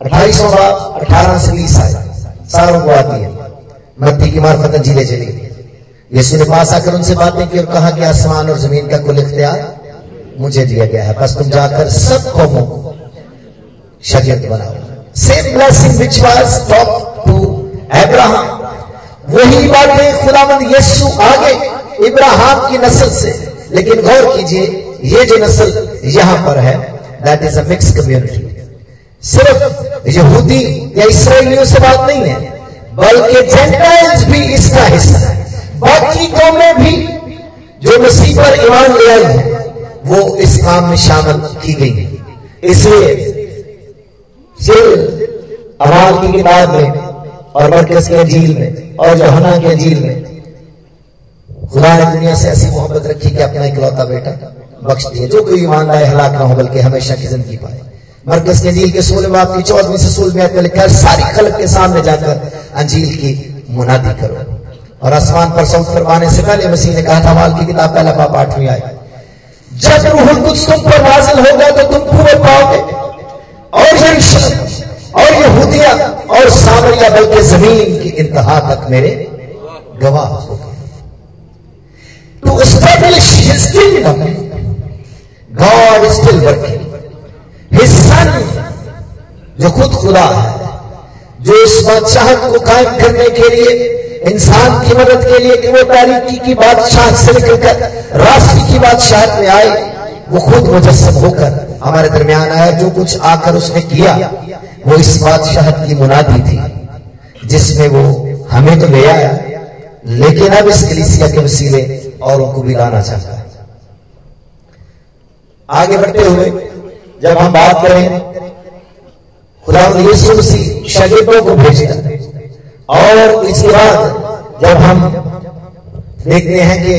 अट्ठाईसों अठारह से बीस आए। सारों को आती है मत्ती की मार्फत अंजीले चली। यीशु ने पास आकर उनसे बातें की और कहा कि आसमान और ज़मीन का कुल इख्तियार मुझे दिया गया है। बस तुम जाकर सब कौमों को शरीयत बनाओ। Same blessing which was top to Abraham वही बातें खुदावंद यीशु आगे इब्राहिम की नस्ल से। लेकिन गौर कीजिए, ये जो नस्ल यहाँ पर है that is a mix community सिर्फ़ यहूदी या इसराइलियों से बात नहीं है, बल्कि जेंटाइल्स भी इसका हिस्सा है। बाकी कौमें भी, जो मसीह पर ईमान ले आई है, वो इस काम में शामिल की गई है। इसलिए सिर्फ़ अमाल की किताब में और मरकज के झील में और जहना के झील में खुदा ने दुनिया से ऐसी मोहब्बत रखी कि अपना इकलौता बेटा बख्श दिया जो कोई ईमान लाए, हलाक ना हो, बल्कि हमेशा की ज़िंदगी पाए। मरकज झील के सोलह बाप की चौदहवीं से सोलहवीं में लिखा सारी खलक के सामने जाकर अंजील की मुनादी करो। और आसमान पर सौंप फरमाने से पहले मसीह ने कहा था माल की किताब पहला पाप आठवीं आई जब रूहुल कुछ तुम पर नाजिल होगा तो तुम कुवत पाओगे। और यरूशलेम और यहूदिया और सामरिया बल्कि ज़मीन की इंतहा तक मेरे गवाह होगे to establish his kingdom God is still working his son जो खुद खुदा है, जो इस बादशाहत को कायम करने के लिए, इंसान की मदद के लिए कि वो तारीकी की बादशाह से निकलकर राष्ट्र की बादशाहत में आए, वो खुद मुजस्म होकर हमारे दरमियान आया, जो कुछ आकर उसने किया, वो इस बादशाहत की मुनादी थी, जिसमें वो हमें तो ले आया, लेकिन अब इस कलीसिया के वसीले औरों को भी लाना चाहता है। आगे बढ़ते हुए जब हम बात करें, खुदा यीशु मसीह शागिर्दों को भेजता और इसके बाद जब हम देखते हैं कि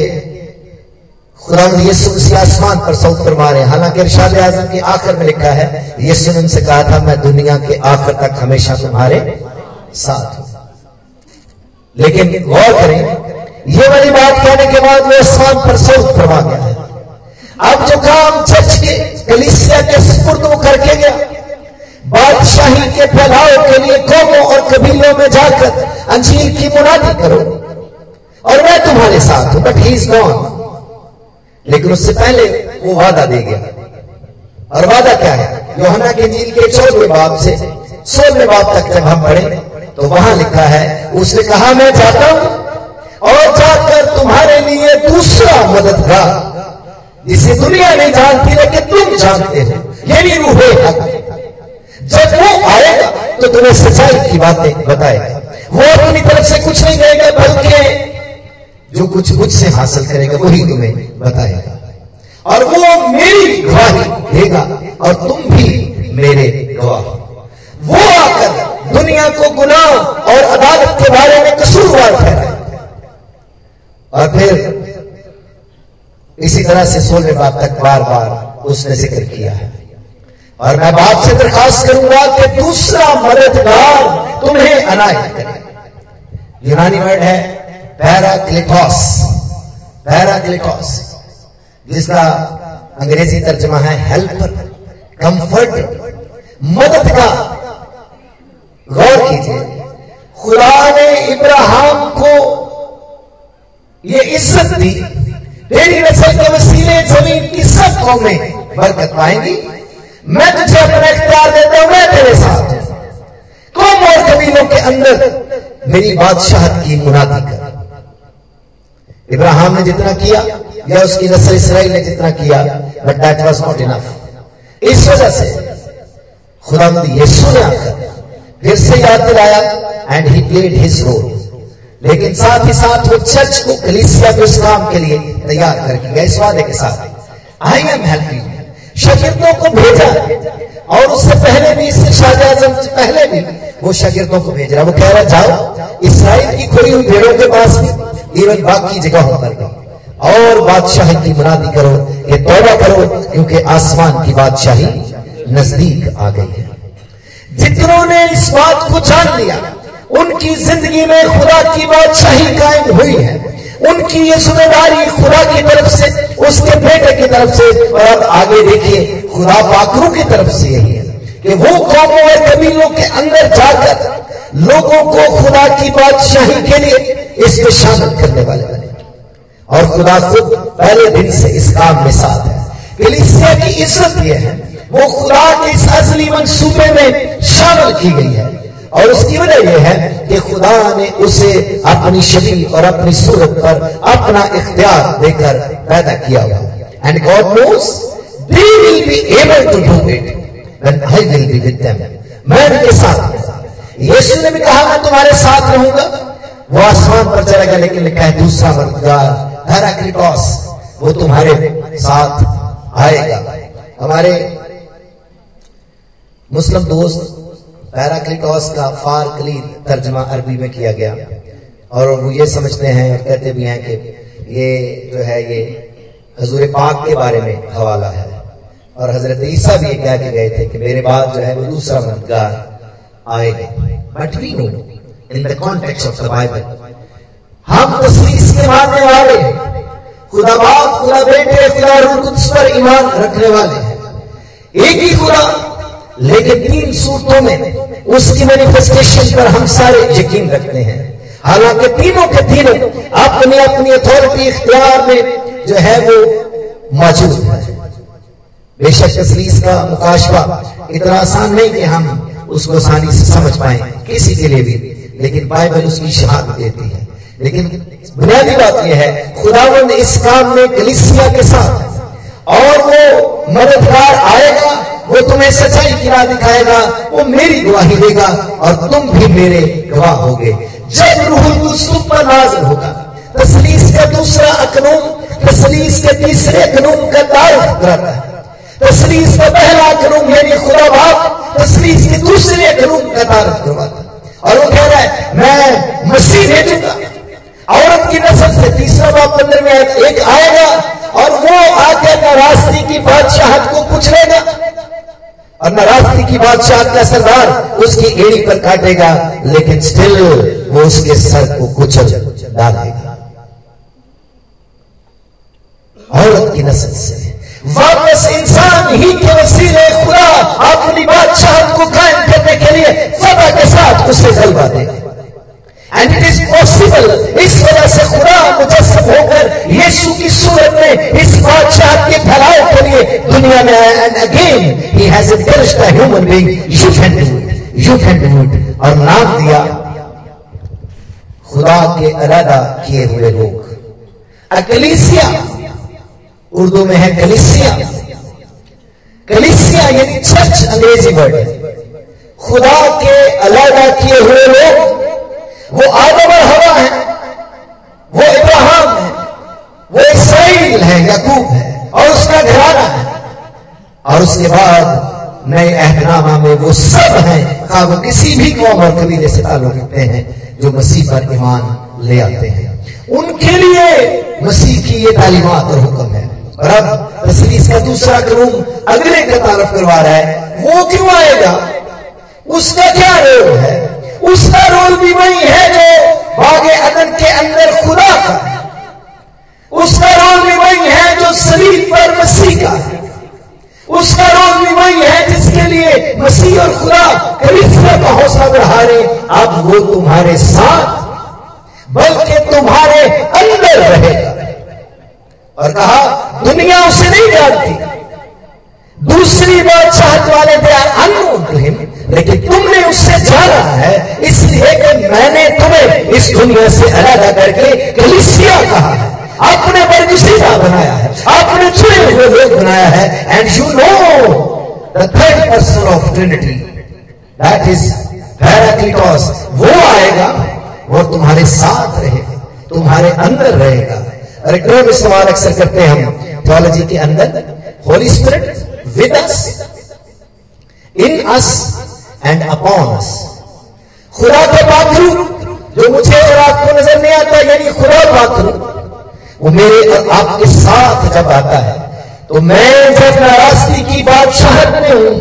खुदा यीशु मसीह आसमान पर सौत फरमा रहे हालाँकि इरशाद आज़म के आखिर में लिखा है, यीशु ने उनसे कहा था, मैं दुनिया के आखिर तक हमेशा तुम्हारे साथ हूँ। लेकिन गौर करें, ये वाली बात कहने के बाद वो आसमान पर सौत फरमा गया है। अब जो काम चर्च के कलिसिया के सुपुर्द वो करके गया। बादशाही के फैलाव के लिए कौमों और कबीलों में जाकर अंजील की मुनादी करो। और मैं तुम्हारे साथ हूँ बट ही इज़ गॉन लेकिन उससे पहले वो वादा दे गया। और वादा क्या है? योहना के अंजील के चौदहवें बाप से सोलहवें बाप तक जब हम पढ़े तो वहाँ लिखा है, उसने कहा, मैं जाता हूँ और जाकर तुम्हारे लिए दूसरा मददगार जिसे दुनिया नहीं जानती, लेकिन तुम जानते हो। ये भी रूह हक। जब वो आएगा तो तुम्हें सच्चाई की बातें बताएगा। वो अपनी तरफ़ से कुछ नहीं कहेगा, बल्कि जो कुछ मुझसे हासिल करेगा, वही तुम्हें बताएगा। और वो मेरी गवाही देगा, और तुम भी मेरे गवाह। वो आकर दुनिया को गुनाह और अदालत के बारे में कसूरवार ठहराए और फिर इसी तरह से सोलह बाप तक बार बार उसने ज़िक्र किया है। और मैं बाप से दरखास्त करूँगा कि दूसरा मददगार तुम्हें अनायत करे। यूनानी वर्ड है पैराक्लिटॉस पैराक्लिटॉस जिसका अंग्रेज़ी तर्जमा है हेल्पर कंफर्ट, मददगार। गौर कीजिए, खुदा ने इब्राहिम को ये इज़्ज़त दी। तेरी नस्ल के वसीले ज़मीन की सब कौमें बरकत पाएँगी। मैं तुझे अपना इख्तियार देता हूँ, मैं तेरे साथ। कौम और कबीलों के अंदर मेरी बादशाहत की मुनादी कर? इब्राहिम ने जितना किया, या उसकी नस्ल इसराइल ने जितना किया but that was not enough इस वजह से खुदा यीशु ने आकर फिर से याद दिलाया and he played his role लेकिन साथ ही साथ वो चर्च को कलीसिया को इस काम के लिए तैयार करके गया इस वादे के साथ। आई एम हेल्पिंग शागिर्दों को भेजा। और उससे पहले भी, इससे शाह आज़म से पहले भी वो शागिर्दों को भेज रहा। वो कह रहा, जाओ, इसराइल की खोई हुई भेड़ों के पास भी इवन बाकी जगहों पर भी और बादशाही की मुनादी करो, ये तौबा करो, क्योंकि आसमान की बादशाही नज़दीक आ गई है। जितनों ने इस बात को जान लिया उनकी ज़िंदगी में खुदा की बादशाही कायम हुई है। उनकी ये ज़िम्मेदारी खुदा की तरफ़ से, उसके बेटे की तरफ़ से, और अब आगे देखिए, खुदा पाकरू की तरफ़ से यही है कि वो कौमों और कबीलों के अंदर जाकर लोगों को खुदा की बादशाही के लिए इसमें शामिल करने वाले बने। और खुदा खुद पहले दिन से इस काम में साथ है। कलिसिया की इज़्ज़त यह है, वो खुदा के इस असली मंसूबे में शामिल की गई है। और उसकी वजह यह है कि खुदा ने उसे अपनी शबी और अपनी सूरत पर अपना इख्तियार देकर पैदा किया हुआ। And God knows they will be able to do it when I will be with them मैं उनके साथ यीशु ने भी कहा, मैं तुम्हारे साथ रहूँगा। वो आसमान पर चला गया, लेकिन लिखा है, दूसरा मददगार पैराक्लिटॉस वो तुम्हारे साथ आएगा। हमारे मुस्लिम दोस्त पैराक्लिटॉस का फार कलील तर्जमा अरबी में किया गया। और वो ये समझते हैं और कहते भी हैं कि ये जो है ये हजूर पाक के बारे में हवाला है। और हज़रत ईसा भी कह के गए थे कि मेरे बाद जो है वो दूसरा मददगार आएगा। But we know in the context of the Bible हम तस्वीर के मानने वाले, खुदा बाप, खुदा बेटे, खुदा रूह पर ईमान रखने वाले हैं। एक ही खुदा लेकिन तीन सूरतों में उसकी मैनिफेस्टेशन पर हम सारे यकीन रखते हैं। हालाँकि तीनों के तीनों अपनी अपनी अथॉरिटी इख्तियार में जो है वो मौजूद है। बेशक तसलीस का मुकाशवा इतना आसान नहीं कि हम उसको आसानी से समझ पाए, किसी के लिए भी, लेकिन बाइबल उसकी शहादत देती है। लेकिन बुनियादी बात यह है खुदावंद इस काम में कलिसिया के साथ और वो मददगार आएगा वो तुम्हें सच्चाई की राह दिखाएगा, वो मेरी गवाही देगा, और तुम भी मेरे गवाह होगे। जब रूहुल तुम पर नाजिल होगा, तसलीस का दूसरा अकनूम, तसलीस के तीसरे अकनूम का तारुफ कराता है। तसलीस का पहला अकनूम यानी खुदा बाप, तसलीस के दूसरे अकनूम का तारुफ करवाता और वो कह रहा है, मैं मसीह भेजूँगा। औरत की नस्ल से तीसरा बाप पंद्रह में एक आएगा, और वो आकर नाराज़गी की बादशाहत को कुचलेगा और नाराज़गी की बादशाह का सरदार उसकी एड़ी पर काटेगा, लेकिन स्टिल वो उसके सर को कुचल डालेगा। औरत की नस्ल से। वापस इंसान ही के वसीले खुदा अपनी बादशाह को कायम करने के लिए फतह के साथ उसे जलवा देगा। पॉसिबल इस वजह से खुदा मुजस्म होकर यीशु की सूरत में इस बादशाह के फैलाव के लिए दुनिया में आया। And again he has encouraged the human being you can do it you can do it और नाम दिया, खुदा के अलादा किए हुए लोग। अकलीसिया, उर्दू में है कलिसिया। कलिसिया यानी चर्च अंग्रेज़ी वर्ड है। खुदा के अलादा किए हुए लोग वो आदम और हवा है, वो इब्राहिम है, वो इसराइल है, यकूब है, और उसका घराना है। और उसके बाद नए अहदनामा में वो सब हैं कहा वो किसी भी कौम और कबीले से ताल्लुक रखते हैं, जो मसीह पर ईमान ले आते हैं। उनके लिए मसीह की ये तालीमत और हुक्म है। और अब तस्वीर का दूसरा करूम अगले का तारफ करवा रहा है, वो क्यों आएगा? उसका क्या रोल है? उसका रोल भी वही है जो बागे अदन के अंदर खुदा का उसका रोल भी वही है जो शरीर पर मसीह का उसका रोल भी वही है जिसके लिए मसीह और खुदा कलिसिया का हौसला बढ़ा रहे अब वो तुम्हारे साथ बल्कि तुम्हारे अंदर रहेगा। और कहा, दुनिया उसे नहीं जानती। दूसरी बात चाहत वाले हिम लेकिन तुमने उससे जाना है, इसलिए कि मैंने तुम्हें इस दुनिया से अलग करके कलिसिया कहा। है अपने बरगुशीदा बनाया है अपने चुने हुए लोग बनाया है and you know the third person of Trinity that is parakletos वो आएगा, वो तुम्हारे साथ रहेगा, तुम्हारे अंदर रहेगा। अरे टर्म इस्तेमाल अक्सर करते हैं हम थियोलॉजी के अंदर। Holy spirit with us in us and upon us खुदा के पाखरू जो मुझे और आपको नज़र नहीं आता, यानी खुदा पाखरू वो मेरे और आपके साथ जब आता है तो मैं जब नाराज़गी की बादशाहत में हूँ,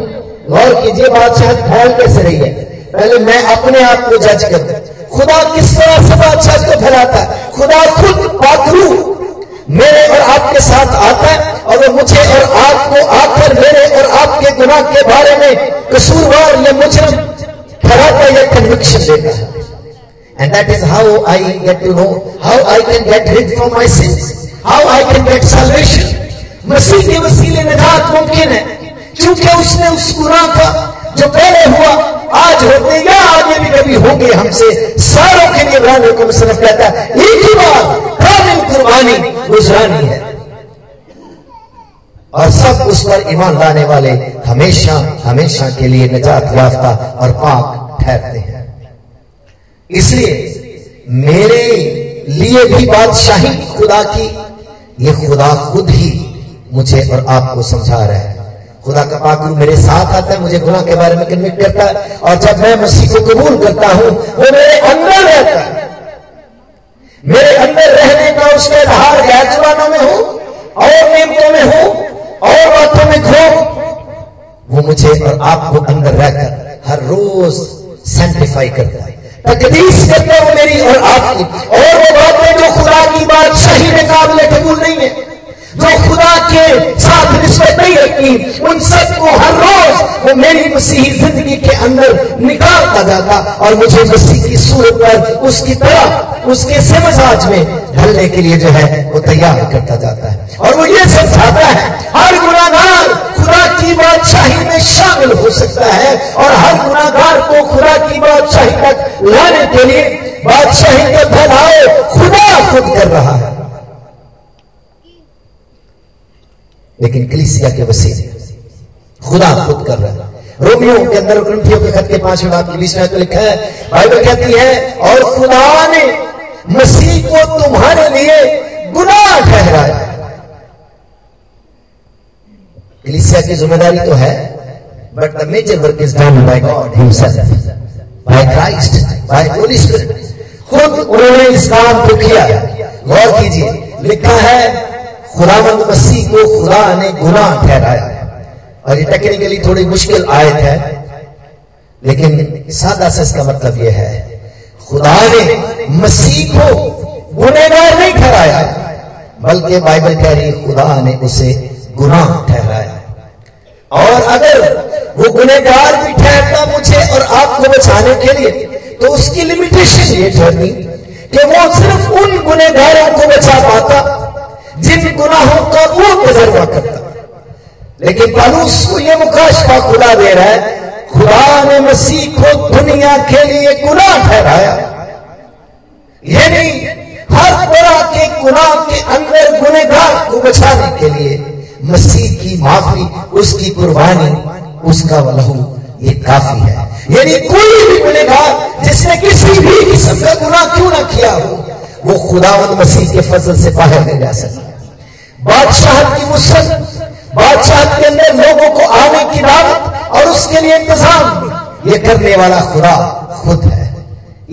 गौर कीजिए बादशाहत फैल कैसे रही है। पहले मैं अपने आप को जज कर खुदा किस तरह से बादशाह को फैलाता है? खुदा खुद पाखरू मेरे और आपके साथ आता है और वो मुझे और आपको आकर मेरे और आपके गुनाह के बारे में कसूरवार या मुजरम ठहराता या कन्विक्शन देता है And that is how I get to know how I can get rid from my sins, how I can get salvation. मसीह के वसीले निजात मुमकिन है क्योंकि उसने उस गुनाह का जो पहले हुआ आज होते या आगे भी कभी होंगे हमसे सारों के लिए कहता है एक ही बार कुर्बानी, गुजरानी है। और सब उस पर ईमान लाने वाले हमेशा हमेशा के लिए निजात याफ्ता और पाक ठहरते हैं। इसलिए मेरे लिए भी बादशाही खुदा की, ये खुदा खुद ही मुझे और आपको समझा रहा है। खुदा का पाकरू मेरे साथ आता है, मुझे गुनाह के बारे में कन्विक्ट करता है। और जब मैं मसीह को कबूल करता हूँ, वो मेरे अंदर रहता है। मेरे अंदर रहने का उसका आधार जुबानों में हो, और नियमों में हो, और बातों में खो वो मुझे और आपको अंदर रहकर हर रोज सेंटिफाई करता है। तकदीस करता है मेरी और आपकी। और वो बातें जो खुदा की बात सही में काबिल कबूल नहीं है, जो खुदा के साथ रिश्वत नहीं रखती, उन सबको वो मेरी मसीही ज़िंदगी के अंदर निकालता जाता और मुझे मसीह की सूरत पर उसकी तरह, उसके समझाज में ढलने के लिए जो है वो तैयार करता जाता है। और वो ये समझाता है, हर गुनागार खुदा की बादशाही में शामिल हो सकता है और हर गुनागार को खुदा की बादशाही तक लाने के लिए बादशाही का फैलाव खुदा खुद कर रहा है। लेकिन कलिसिया के वसीले खुदा खुद कर रहा है। रोमियो के अंदर ग्रंथियों के खत के पाँचवें बात के बीच में तो लिखा है, बाइबल कहती है, और खुदा ने मसीह को तुम्हारे लिए गुनाह ठहराया। कलिसिया की ज़िम्मेदारी तो है but the major work is done by God himself by Christ by holy spirit खुद उन्होंने इस काम को किया। गौर कीजिए, लिखा है, खुदावंद मसीह को खुदा ने गुनाह ठहराया। और ये टेक्निकली थोड़ी मुश्किल आयत है, लेकिन सादा से इसका मतलब यह है, खुदा ने मसीह को गुनेगार नहीं ठहराया, बल्कि बाइबल कह रही खुदा ने उसे गुनाह ठहराया। और अगर वो गुनेगार भी ठहरता मुझे और आपको बचाने के लिए तो उसकी लिमिटेशन ये ठहरती कि वो सिर्फ़ उन गुनेगारों को बचा पाता, जिन गुनाहों का वो तजर्बा करता। लेकिन पालूस को ये मुकाशफा खुदा दे रहा है, खुदा ने मसीह को दुनिया के लिए गुनाह ठहराया। ये नहीं, हर तरह के गुनाह के अंदर गुनेगार को बचाने के लिए मसीह की माफ़ी, उसकी कुर्बानी, उसका वलहू ये काफ़ी है। यानी कोई भी गुनेगार जिसने किसी भी किस्म का गुनाह क्यों ना किया हो, वो खुदावंद मसीह के फजल से बाहर नहीं जा सकता। बादशाह की वसत बादशाह के अंदर लोगों को आने की दावत और उसके लिए इंतज़ाम। ये करने वाला खुदा खुद है।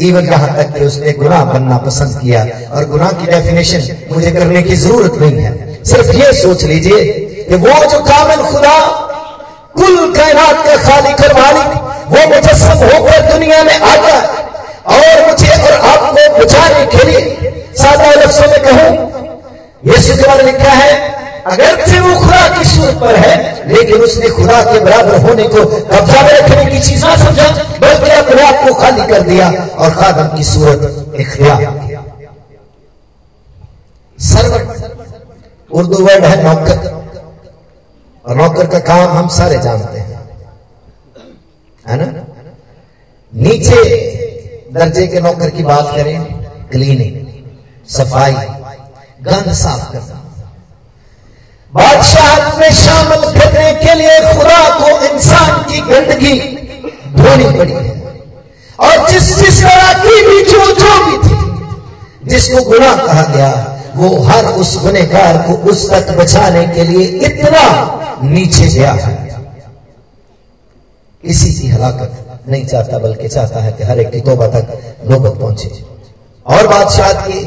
इवन यहाँ तक कि उसने गुनाह बनना पसंद किया और गुनाह की डेफिनेशन मुझे करने की ज़रूरत नहीं है। सिर्फ़ ये सोच लीजिए कि वो जो कामिल खुदा, कुल कायनात का खालिक और मालिक, वो मुजस्म होकर दुनिया में आता है और मुझे और आपको बचाने के लिए सादा लफ्जों में कहूँ बारे में लिखा है? अगर से वो खुदा की सूरत पर है, लेकिन उसने खुदा के बराबर होने को कब्जा में रखने की चीज़ ना समझा, बल्कि अपने आप को खाली कर दिया और खादम की सूरत इख्तियार सर्वट उर्दू वर्ड है नौकर। और नौकर का काम हम सारे जानते हैं। है ना? नीचे दर्जे के नौकर की बात करें क्लीनिंग सफ़ाई, गंद साफ़ करना। बादशाह में शामिल करने के लिए खुदा को इंसान की गंदगी धोनी पड़ी। है और जिस जिस तरह की भी जो जो भी थी, जिसको गुनाह कहा गया, वो हर उस गुनेगार को उस तक बचाने के लिए इतना नीचे गया है। किसी की हलाकत नहीं चाहता, बल्कि चाहता है कि हर एक की तोबा तक नौबत पहुँचे। और बादशाह की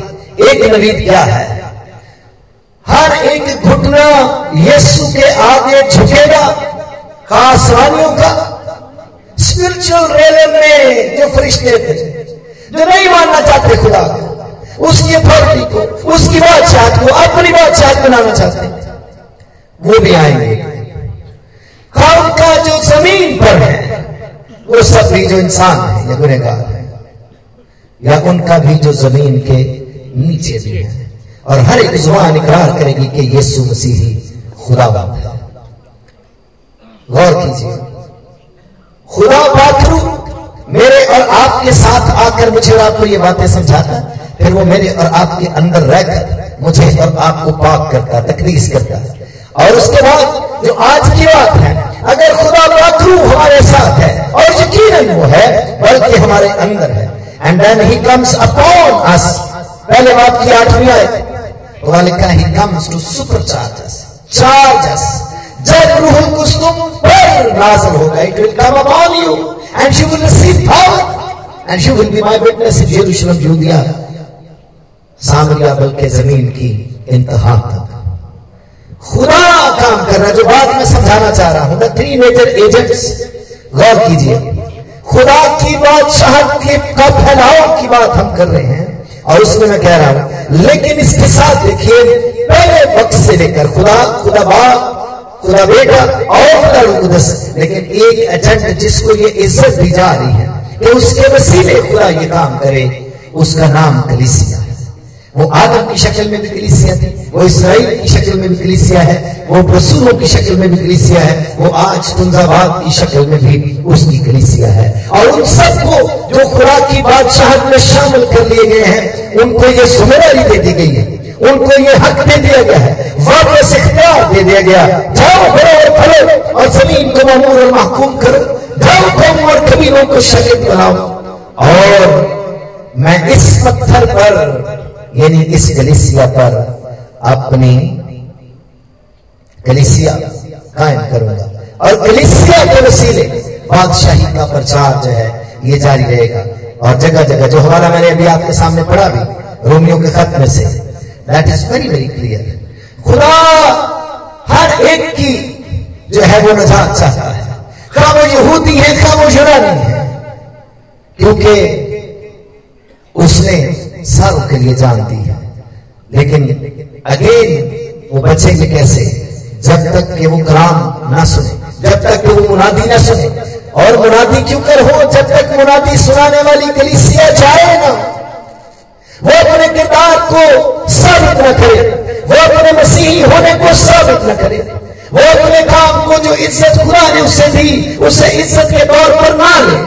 एक नवीद क्या है? हर एक घुटना यीशु के आगे झुकेगा। आसमानियों का स्पिरिचुअल रेलम में जो फरिश्ते थे, जो नहीं मानना चाहते खुदा, उसकी अथॉरिटी को, उसकी बादशाह को, अपनी बादशाह बनाना चाहते वो भी आएँगे। कौन का जो ज़मीन पर है, वो सब भी जो इंसान है, या गुनेगार है, या उनका भी जो ज़मीन के नीचे भी है। और हर एक ज़ुबान इकरार करेगी कि यीशु मसीह ही खुदा बाप है। गौर कीजिए खुदा पाखरू मेरे और आपके साथ आकर मुझे और आपको ये बातें समझाता, फिर वो मेरे और आपके अंदर रहकर मुझे और आपको पाक करता तकलीस करता। और उसके बाद जो आज की बात है, अगर खुदा पाखरू हमारे साथ है, और यकीन वो है, बल्कि हमारे अंदर है। And then he comes upon us पहले बात की आठवीं आए वहाँ लिखा he comes to supercharge charge us जब रूह कुछ तुम पर नाजल होगा it will come upon you and she will receive power and she will be my witness in यरूशलेम यूदिया सामरिया बल्कि ज़मीन की इंतहा तक। खुदा काम कर रहा जो बात मैं समझाना चाह रहा हूँ। द थ्री मेजर एजेंट्स गौर कीजिए। खुदा की बादशाह के का फैलाव की बात हम कर रहे हैं। और उसमें मैं कह रहा हूँ, लेकिन इसके साथ देखिए, पहले वक्त से लेकर खुदा खुदा बाप खुदा बेटा और खुदा मुकदस लेकिन एक एजेंट जिसको ये इज़्ज़त दी जा रही है कि उसके वसीले खुदा ये काम करे, उसका नाम कलिसिया वो आदम की शक्ल में भी कलिसिया थी, वो इसराइल की शक्ल में भी कलिसिया है, वो रसूलों की शक्ल में भी कलिसिया है, वो आज तुंजाबाद की शक्ल में भी उसकी कलिसिया है। और उन सबको जो खुदा की बादशाह में शामिल कर लिए गए हैं, उनको ये ज़िम्मेदारी दे दी गई है, उनको ये हक दे दिया गया है, वापस इख्तियार दे दिया गया जाओ करो और फलो और ज़मीन को मामूर और महकूम करो, जाओ कौम और कबीरों को शरीर बनाओ। और मैं इस पत्थर पर यानी इस कलिसिया पर अपनी कलिसिया कायम करूँगा। और कलिसिया के वसीले बादशाही का प्रचार जो है, ये जारी रहेगा। और जगह जगह जो हमारा मैंने अभी आपके सामने पढ़ा भी, रोमियो के खत में से। That is very very clear खुदा हर एक की जो है वो नजात चाहता है। खा वो यहूदी है खा वो जुड़ा नहीं है। क्योंकि उसने सब के लिए जान दी है। लेकिन अगेन, वो बचेंगे कैसे? जब तक कि वो कलाम ना सुने, जब तक कि वो मुनादी ना सुने। और मुनादी क्यों कर हो? जब तक मुनादी सुनाने वाली कलीसिया जाए ना, वो अपने किरदार को साबित न करे। वो अपने मसीही होने को साबित न करे। वो अपने काम को जो इज़्ज़त खुदा ने उससे दी, उसे इज़्ज़त के तौर पर ना ले।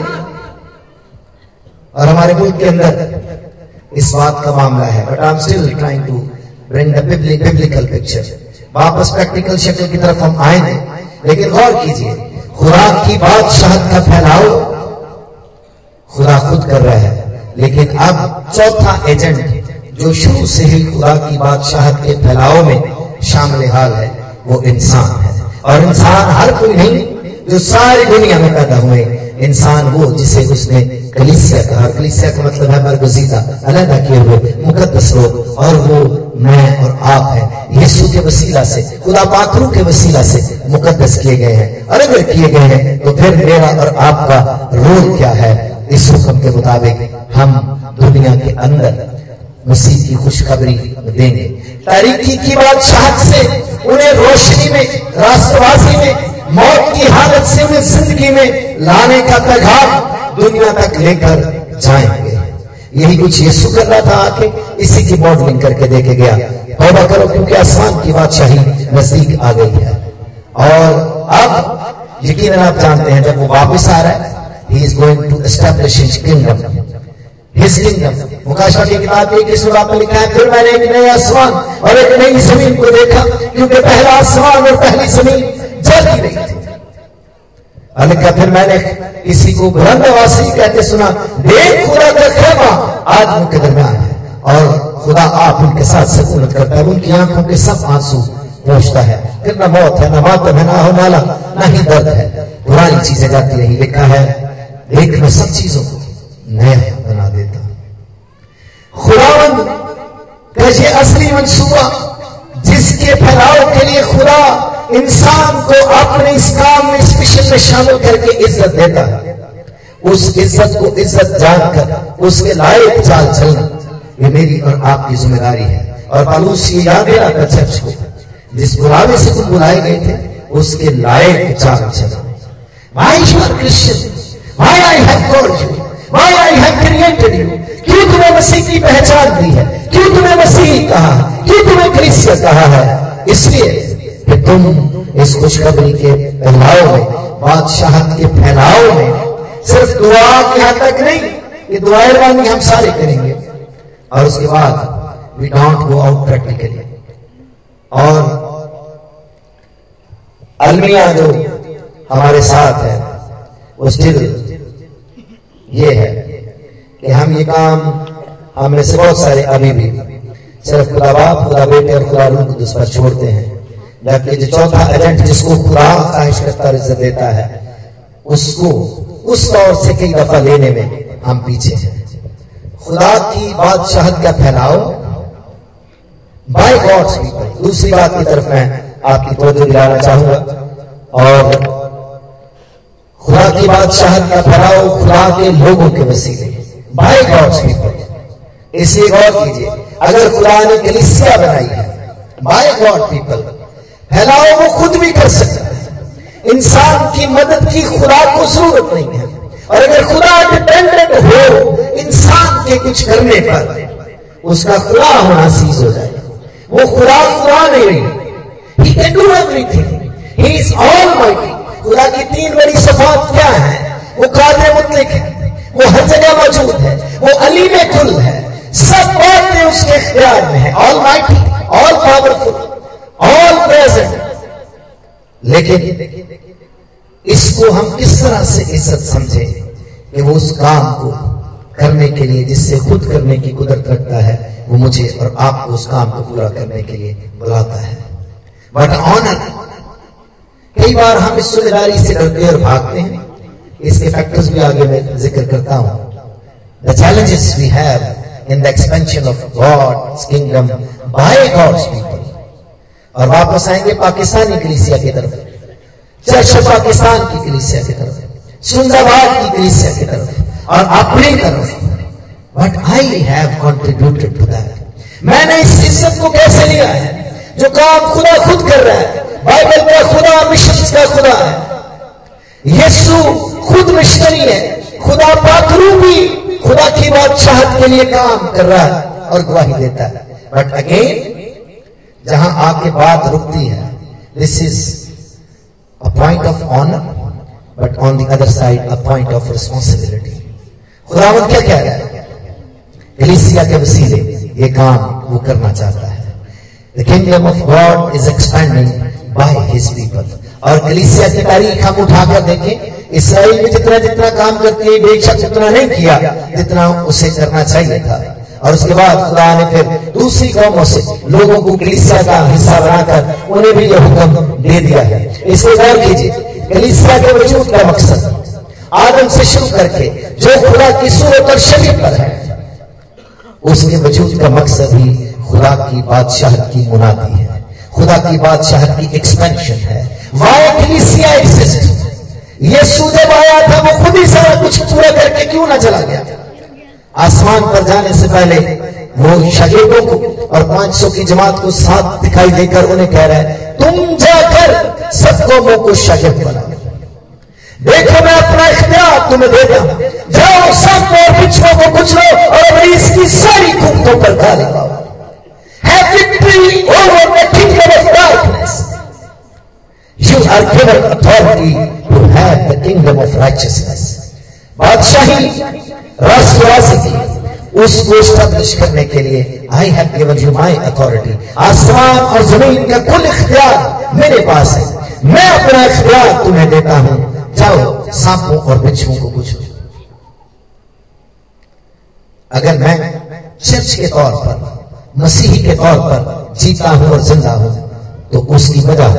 और हमारे मुल्क के अंदर इस बात का मामला है but I am still trying to bring the biblical picture वापस प्रैक्टिकल शक्ल की तरफ़ हम आए हैं लेकिन गौर कीजिए खुदा की बात शहद का फैलाव खुदा खुद कर रहा है, लेकिन अब चौथा एजेंट जो शुरू से ही खुदा की बादशाहत के फैलाव में शामिल हाल है, वो इंसान है। और इंसान हर कोई नहीं, जो सारी दुनिया में पैदा हुए, इंसान वो जिसे उसने कलिसिया कहा कलिसिया का मतलब है बरगजीदा अलहदा किए हुए मुकदस लोग, और वो मैं और आप है। यीशु के वसीला से, खुदा पाखरू के वसीला से मुकदस किए गए हैं। और अगर किए गए हैं तो फिर मेरा और आपका रोल क्या है? इस हुक्म के मुताबिक हम दुनिया के अंदर मसीह की खुशखबरी देंगे। तारीखी की बादशाह से, उन्हें रोशनी में राष्ट्रवासी में, मौत की हालत से, उन्हें ज़िंदगी में लाने का पैगाम दुनिया तक लेकर जाएँगे। यही कुछ यीशु कर रहा था आके इसी की मॉडलिंग करके देखे गया। तौबा करो, क्योंकि आसमान की बादशाही नज़दीक आ गई है। और अब यकीन आप जानते हैं, जब वो वापस आ रहा है he is going to establish his kingdom his kingdom मुकाशा की किताब एक इस में लिखा है, फिर मैंने एक नए आसमान और एक नई ज़मीन को देखा, क्योंकि पहला आसमान और पहली ज़मीन जल ही रही थी। लिखा फिर मैंने किसी को बुलंदवासी कहते सुना, देख खुदा का खेमा आदमी के दरमियान है। और खुदा आप उनके साथ सकूनत करता है, उनकी आँखों के सब आँसू पहुँचता है। फिर ना मौत है, ना मातम है, ना हो नाला, ना ही दर्द है। पुरानी चीज़ें जाती रही, लिखा है, देख मैं सब चीज़ों को नया बना देता। खुदावन का असली मंसूबा, जिसके फैलाव के लिए खुदा इंसान को अपने इस काम में इस मिशन में शामिल करके इज़्ज़त देता है उस इज़्ज़त को इज़्ज़त जानकर, उसके लायक चाल चलना, ये मेरी और आपकी ज़िम्मेदारी है और पालूस ये याद दे रहा चर्च को जिस बुलावे से तुम बुलाए गए थे, उसके लायक चाल चलना Why you are Christian? Why I have called you? I have created you? क्यों तुम्हें मसीह की पहचान दी है क्यों तुम्हें मसीह कहा क्यों तुम्हें क्रिस्टियन कहा है इसलिए तुम इस खुशखबरी के फैलाव में, बादशाहत के फैलाव में सिर्फ़ दुआ के हद तक नहीं कि दुआएँ मांगी हम सारे करेंगे। और उसके बाद we don't go out practically और अलमिया जो हमारे साथ है, वो स्टिल ये है कि हम ये काम हम में से बहुत सारे अभी भी सिर्फ़ खुदा बाप, खुदा बेटे और खुदा रूह कुदस पर छोड़ते हैं। जबकि जो चौथा एजेंट जिसको खुदा ख्वाहिश करता इज़्ज़त देता है, उसको, उस तौर से कई दफ़ा लेने में हम पीछे हैं। खुदा की बादशाहत का फैलाओ बाय गॉड्स पीपल दूसरी बात की तरफ़ मैं आपकी तवज्जो दिलाना चाहूँगा। और खुदा की बादशाहत का फैलाव खुदा के लोगों के वसीले बाय गॉड्स पीपल इसलिए गौर कीजिए, अगर खुदा ने कलिसिया बनाई है बाय गॉड पीपल फैलाव वो खुद भी कर सकता है। इंसान की मदद की खुदा को ज़रूरत नहीं है। और अगर खुदा डिपेंडेंट हो, इंसान के कुछ करने पर उसका खुदा होना सीज हो जाएगा वो खुदा खुदा नहीं he everything he is almighty खुदा की तीन बड़ी सफात क्या है? वो कादर मुतलिक है। वो हर जगह मौजूद है। वो अली में कुल है। सब बातें उसके इख्तियार में है। Almighty all powerful all present लेकिन इसको हम किस तरह से इज़्ज़त समझे कि वो उस काम को करने के लिए, जिससे खुद करने की कुदरत रखता है, वो मुझे और आपको उस काम को पूरा करने के लिए बुलाता है। बट ऑनर कई बार हम इस ज़िम्मेदारी से डरते और भागते हैं। इसके फैक्टर्स भी आगे मैं ज़िक्र करता हूँ। The challenges we have in the expansion of God's kingdom by God's people और वापस आएँगे पाकिस्तानी कलीसिया की तरफ़। चर्च पाकिस्तान की कलीसिया की तरफ़। सुंदरबाद की कलीसिया की तरफ़। और अपनी तरफ़। But I have contributed to that मैंने इस इज़्ज़त को कैसे लिया है? जो काम खुदा खुद कर रहा है। बाइबल का खुदा मिशन का खुदा है। यीशु खुद मिशनरी है। खुदा पाखरू भी खुदा की बादशाहत के लिए काम कर रहा है और गवाही देता है। बट अगेन जहाँ आपके बात रुकती है। This is a point of honour but on the other side a point of responsibility खुदावंत क्या कह रहा है? कलीसिया के वसीले, ये काम वो करना चाहता है। The kingdom of God is expanding by his people और कलीसिया की तारीख हम उठाकर देखें, इसराइल में जितना जितना काम करती है, बेशक उतना नहीं किया, जितना उसे करना चाहिए था। और उसके बाद खुदा ने फिर दूसरी कौमों से लोगों को कलीसिया का हिस्सा बनाकर उन्हें भी यह हुक्म दे दिया है। इसलिए गौर कीजिए, कलीसिया के वजूद का मकसद। आदम से शुरू करके जो खुदा की सूरत और शरीर पर है, उसके वजूद का मकसद ही खुदा की बादशाह की मुनादी है। खुदा की बादशाह की एक्सपेंशन है। वाई कलीसिया एग्जिस्ट ये जब आया था, वो खुद ही सारा कुछ पूरा करके क्यों ना चला गया? आसमान पर जाने से पहले वो शहीदों को और 500 की जमात को साथ दिखाई देकर उन्हें कह रहा है, तुम जाकर सब कौमों को शहीद बना देखो मैं अपना इख्तियार तुम्हें देता हूँ जाओ सब और पिछड़ों को कुचलो और अपनी इसकी सारी कुफ्तों पर गाली पाओ have victory over the kingdom of darkness. You are given authority to have the kingdom of righteousness. बादशाही की उसको स्टैब्लिश करने के लिए I have given you my authority आसमान और ज़मीन का कुल इख्तियार मेरे पास है। मैं अपना इख्तियार तुम्हें देता हूँ। जाओ, सांपों और बिच्छुओं को पूछो। अगर मैं चर्च के तौर पर, मसीही के तौर पर जीता हूँ और ज़िंदा हूँ तो उसकी वजह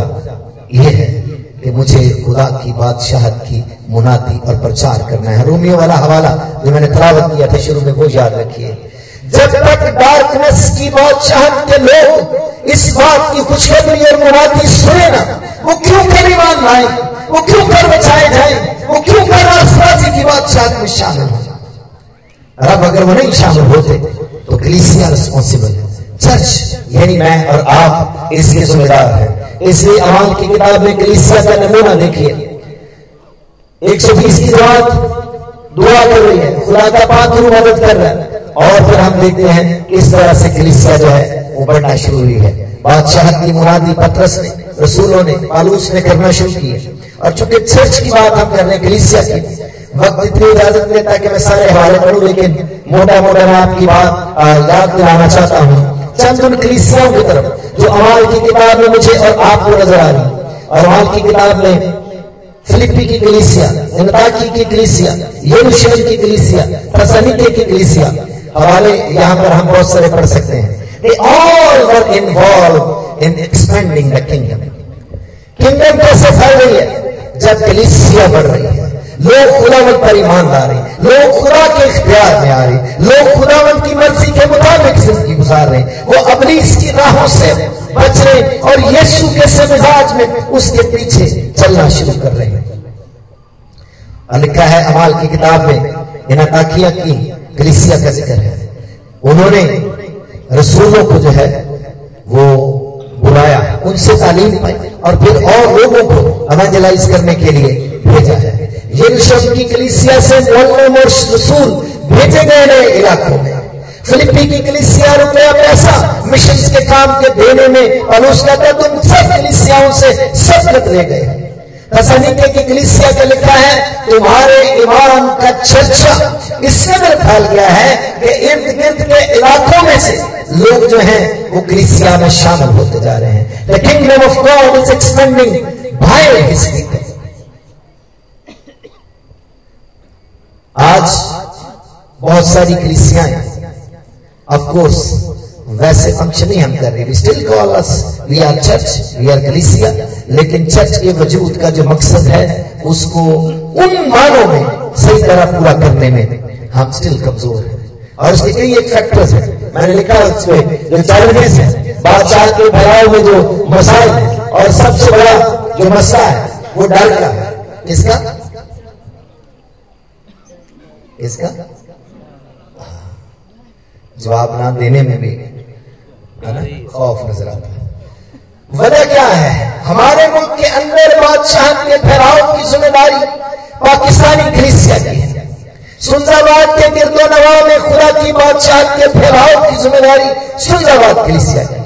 यह है। कि मुझे खुदा की बादशाहत की मुनादी और प्रचार करना है। रोमियो वाला हवाला जो मैंने तलावत किया था, शुरू में वो याद रखिए। जब तक डार्कनेस की बादशाहत के लोग इस बात की खुशखबरी और मुनादी सुने ना, वो क्यों कर ईमान लाए? वो क्यों कर बचाए जाए? वो क्यों कर राष्ट्रवादी की बादशाहत में शामिल हो? अब अगर वो नहीं शामिल होते तो कलीसिया रिस्पॉन्सिबल चर्च यानी मैं और आप इसके जिम्मेदार हैं। इसलिए अमाल की किताब में कलीसिया का नमूना देखिए। 120 की जमात दुआ कर रही है, खुदा का पात्र मदद कर रहा है। और फिर हम देखते हैं किस तरह से कलिसिया जो है, वो बढ़ना शुरू हुई है। बादशाह की मुरादी पत्रस ने, रसूलों ने पालूस ने करना शुरू किया और चूँकि चर्च की बात हम कर रहे हैं कलिसिया की, वक्त इतनी इजाज़त देता कि मैं सारे हवाले पढ़ू, लेकिन मोटा मोटा मैं आपकी बात याद दिलाना चाहता हूँ। चंद उन कलिसियाओं की तरफ़, जो अमाल की किताब में मुझे और आपको नज़र आ रही। और अमाल की किताब में फिलिपी की कलिसिया इनताकी की कलिसिया, यरूशलेम की कलिसिया थसनिके की कलिसिया। हवाले यहाँ पर हम बहुत सारे पढ़ सकते हैं। They all were involved in expanding the kingdom. Kingdom कैसे फैल रही है? जब कलिसिया बढ़ रही है। लोग खुदावंत पर ईमान ला रहे लोग खुदा के इख्तियार में आ रहे लोग खुदावंत की मर्ज़ी के मुताबिक ज़िंदगी गुजार रहे वो अपनी इसकी राहों से बच रहे और यीशु के मिजाज में उसके पीछे चलना शुरू कर रहे हैं। लिखा है अमाल की किताब में इन ताकिया की कलिसिया का ज़िक्र है। उन्होंने रसूलों को जो है, वो बुलाया, उनसे तालीम पाई और फिर और लोगों को अवेंजलाइज करने के लिए भेजा है। ये शब्द की कलिसिया से रसूल भेजे गए नए इलाकों में। फिलिपी की कलिसिया रुपया पैसा मिशन के काम के देने में पलूस कहता तुम सब कलिसियाओं से सब ले गए। तसनीके की कलिसिया का लिखा है, तुम्हारे ईमान का चर्चा इस कदर फैल गया है कि इर्द गिर्द के इलाकों में से लोग जो हैं, वो कलिसिया में शामिल होते जा रहे हैं। The kingdom of God is expanding by his आज बहुत सारी कलिसियाँ ऑफ़ कोर्स वैसे फ़ंक्शन ही हम कर रहे। हैं still call us we are church we are कलिसिया लेकिन चर्च के वजूद का जो मकसद है, उसको उन मानों में, सही तरह पूरा करने में हम स्टिल कमज़ोर हैं। और उसके कई एक फैक्टर्स हैं। मैंने लिखा उसमें, जो चैलेंजेस है, बादशाह के फैलाव में जो मसाइल है, और सबसे बड़ा जो मसला है, वो डर का किसका? इसका? जवाब ना देने में भी है ना? खौफ नज़र आता है। वजह क्या है? हमारे मुल्क के अंदर बादशाह के फैलाव की ज़िम्मेदारी पाकिस्तानी कलिसिया की है। सुल्जाबाद के गिरदो नवा में खुदा की बादशाह के फैलाव की ज़िम्मेदारी सुल्जाबाद कलिसिया की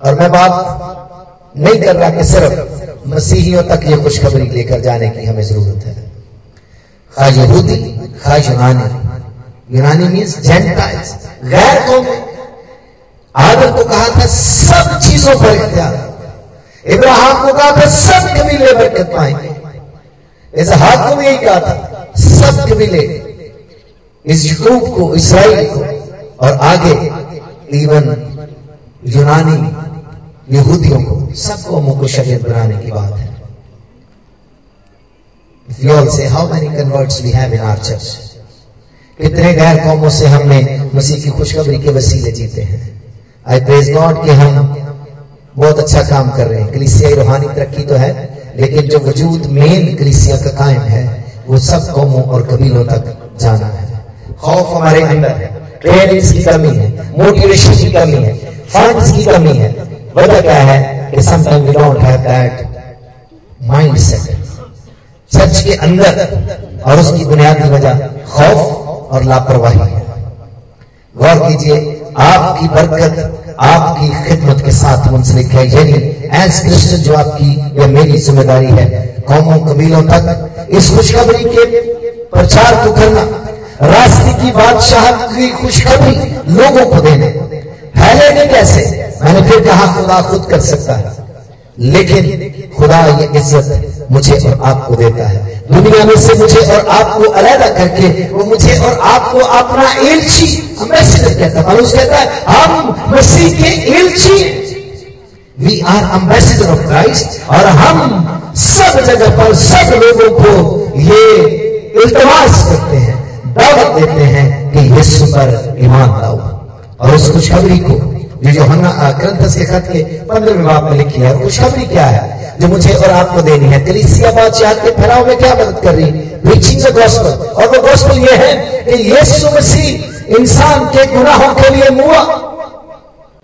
और मैं बात नहीं कर रहा कि सिर्फ़ मसीहियों तक ये खुशखबरी लेकर जाने की हमें ज़रूरत है। खा यहूदी खा यूनानी यूनानी मीन्स जेंटाइल्स गैर कौम। आदम को कहा था, सब चीज़ों पर इख्तियार। इब्राहिम को कहा था, सब कबीले बरकत पाएँगे इस हाथ को यही कहा था, सब कबीले इस यूट्यूब को, इसराइल को, और आगे इवन यूनानी, यहूदियों को, सबको मुख शरीर बनाने की बात है। If you all say, how many converts we have in our church? कितने गैर कौमों से हमने मसीह की खुशखबरी के वसीले जीते हैं। आई प्रेज गॉड कि हम बहुत अच्छा काम कर रहे हैं। कलिसिया रूहानी तरक्की तो है लेकिन जो वजूद मेन कलिसिया का कायम है वो सब कौमों और कबीलों तक जाना है। खौफ हमारे अंदर है ट्रेनिंग की कमी है मोटिवेशन की कमी है फंड्स की कमी है। वजह क्या है कि sometime we don't have that mind church के अंदर और उसकी बुनियादी वजह खौफ और लापरवाही है। गौर कीजिए, आपकी बरकत, आपकी खिदमत के साथ मुंसलिक है। यानी एज क्रिश्चियन जो आपकी, या मेरी ज़िम्मेदारी है, कौमों कबीलों तक, इस खुशखबरी के प्रचार को करना, रास्ते की बादशाह की खुशखबरी लोगों को देने फैलेंगे कैसे? मैंने फिर कहा खुदा खुद कर सकता है। लेकिन खुदा ये इज़्ज़त मुझे और आपको देता है। दुनिया में से मुझे और आपको अलहदा करके वो मुझे और आपको अपना एलची अम्बेसडर कहता। है कहता है, हम मसीह के एलची we are ambassador of Christ और हम सब जगह पर सब लोगों को ये इल्तमास करते हैं, दावत देते हैं कि यीशु पर ईमान लाओ और उस खुशखबरी को जो योहन्ना ग्रंथ से खत के पंद्रहवें बाप में लिखी है खुशखबरी क्या है? जो मुझे और आपको देनी है कलीसिया बादशाह के फैलाव में क्या मदद कर रही? है प्रीचिंग द गॉस्पल और वो गॉस्पल ये है कि यीशु मसीह इंसान के गुनाहों के लिए मुआ।